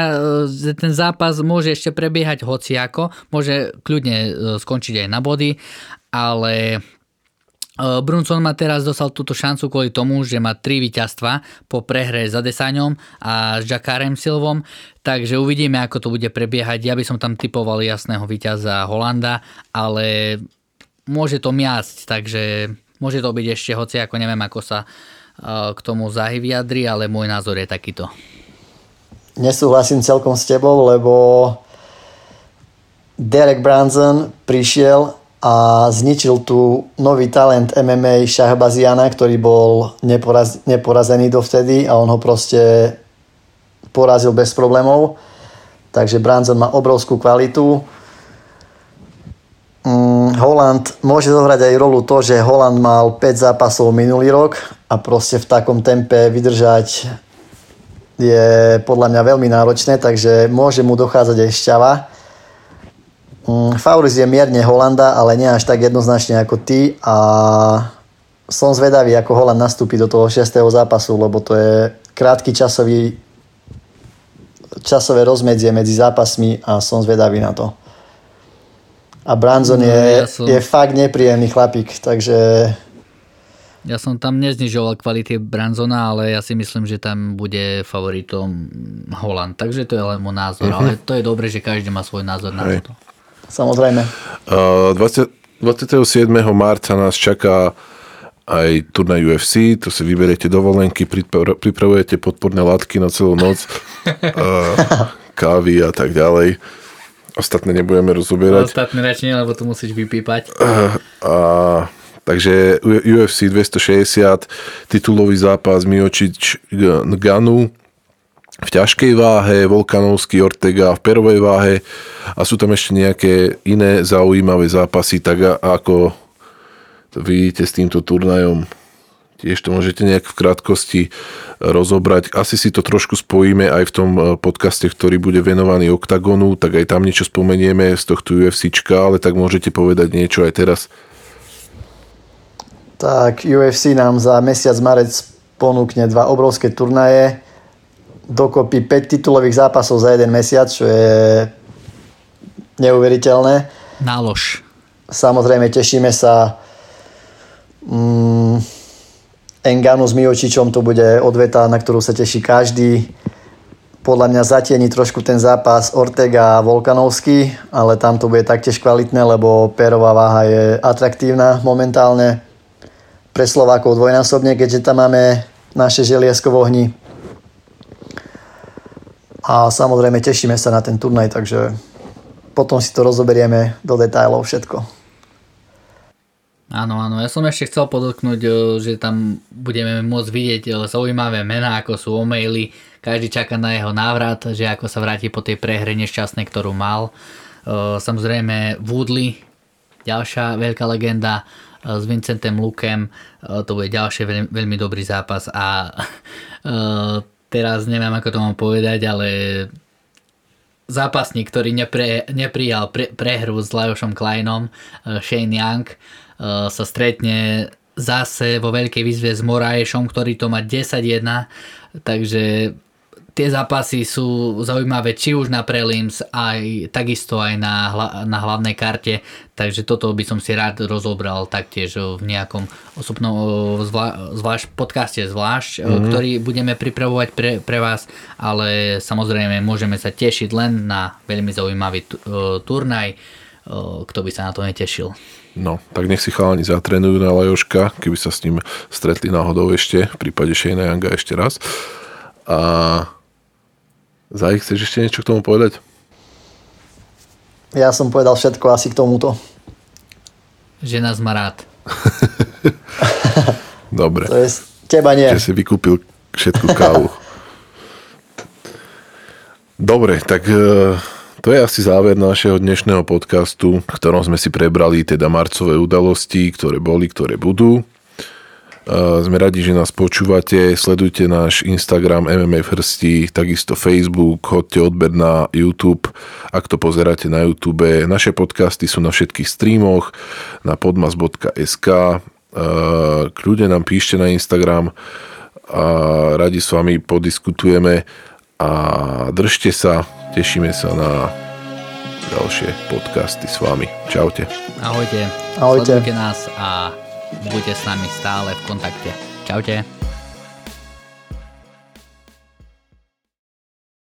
ten zápas môže ešte prebiehať hociako, môže kľudne skončiť aj na body, ale Brunson ma teraz dostal túto šancu kvôli tomu, že má tri víťazstva po prehre s Adesaňom a s Jakarem Silvom, takže uvidíme, ako to bude prebiehať. Ja by som tam typoval jasného víťaza Holanda, ale môže to miasť, takže môže to byť ešte hoci, ako neviem, ako sa eh, k tomu zahy vyjadri, ale môj názor je takýto. Nesúhlasím celkom s tebou, lebo Derek Branson prišiel a zničil tu nový talent MMA Shahbaziana, ktorý bol neporaz, neporazený dovtedy a on ho proste porazil bez problémov. Takže Branson má obrovskú kvalitu. Mm, Holland môže zohrať aj rolu to, že Holland mal 5 zápasov minulý rok a proste v takom tempe vydržať je podľa mňa veľmi náročné, takže môže mu dochádzať aj šťava. Mm, Favoris je mierne Holanda, ale nie až tak jednoznačne ako ty a som zvedavý, ako Holand nastúpi do toho 6. zápasu, lebo to je krátky časový časové rozmedzie medzi zápasmi a som zvedavý na to. A Branson no, je, ja som... je fakt nepríjemný chlapík, takže ja som tam neznižoval kvality Branzona, ale ja si myslím, že tam bude favoritom Holland. Takže to je len môj názor. Uh-huh. Ale to je dobré, že každý má svoj názor na to. Samozrejme. Uh, 20, 27. marca nás čaká aj turnaj UFC, to si vyberiete dovolenky, pripravujete podporné látky na celú noc, uh, kávy a tak ďalej. Ostatné nebudeme rozoberať. Ostatné radšej, lebo to musíš vypípať. Uh, a Takže UFC 260, titulový zápas Miočič Ganu v ťažkej váhe, Volkanovský Ortega v perovej váhe a sú tam ešte nejaké iné zaujímavé zápasy, tak ako vidíte s týmto turnajom. Tiež to môžete nejak v krátkosti rozobrať. Asi si to trošku spojíme aj v tom podcaste, ktorý bude venovaný OKTAGONu, tak aj tam niečo spomenieme z tohto UFCčka, ale tak môžete povedať niečo aj teraz tak UFC nám za mesiac marec ponúkne dva obrovské turnaje, dokopy 5 titulových zápasov za jeden mesiac, čo je neuveriteľné. Nálož. Samozrejme, tešíme sa. Mm, Enganu s Miočičom to bude odveta, na ktorú sa teší každý. Podľa mňa zatieni trošku ten zápas Ortega a Volkanovský, ale tam to bude taktiež kvalitné, lebo pérová váha je atraktívna momentálne pre Slovákov dvojnásobne, keďže tam máme naše želiesko v ohni. A samozrejme tešíme sa na ten turnaj, takže potom si to rozoberieme do detajlov všetko. Áno, áno, ja som ešte chcel podotknúť, e, že tam budeme môcť vidieť e, zaujímavé mená, ako sú O'Malley, každý čaká na jeho návrat, že ako sa vráti po tej prehre nešťastnej, ktorú mal. E, samozrejme Woodley, ďalšia veľká legenda, s Vincentem Lukem. To bude ďalší veľmi, veľmi dobrý zápas a teraz neviem ako to mám povedať, ale zápasník, ktorý nepre, neprijal pre, prehru s Lajošom Kleinom, Shane Young, sa stretne zase vo veľkej výzve s Moraešom, ktorý to má 10-1, takže tie zápasy sú zaujímavé či už na prelims, aj takisto aj na, na hlavnej karte, takže toto by som si rád rozobral taktiež v nejakom osobnom zvla, zvlášť, podcaste zvlášť, mm-hmm. ktorý budeme pripravovať pre, pre vás, ale samozrejme môžeme sa tešiť len na veľmi zaujímavý turnaj, kto by sa na to netešil. No, tak nech si chalani zatrenujú na Lajoška, keby sa s ním stretli náhodou ešte, v prípade Shane Younga ešte raz. A Zaj, chceš ešte niečo k tomu povedať? Ja som povedal všetko asi k tomuto. Že nás má rád. Dobre. To je teba nie. Že si vykúpil všetku kávu. Dobre, tak e, to je asi záver našeho dnešného podcastu, v ktorom sme si prebrali teda marcové udalosti, ktoré boli, ktoré budú. Sme radi, že nás počúvate, sledujte náš Instagram MMA Frsti, takisto Facebook, chodte odber na YouTube, ak to pozeráte na YouTube. Naše podcasty sú na všetkých streamoch, na podmas.sk, kľudne nám píšte na Instagram a radi s vami podiskutujeme a držte sa, tešíme sa na ďalšie podcasty s vami. Čaute. Ahojte. Ahojte. Sledujte nás a buďte s nami stále v kontakte. Čaute.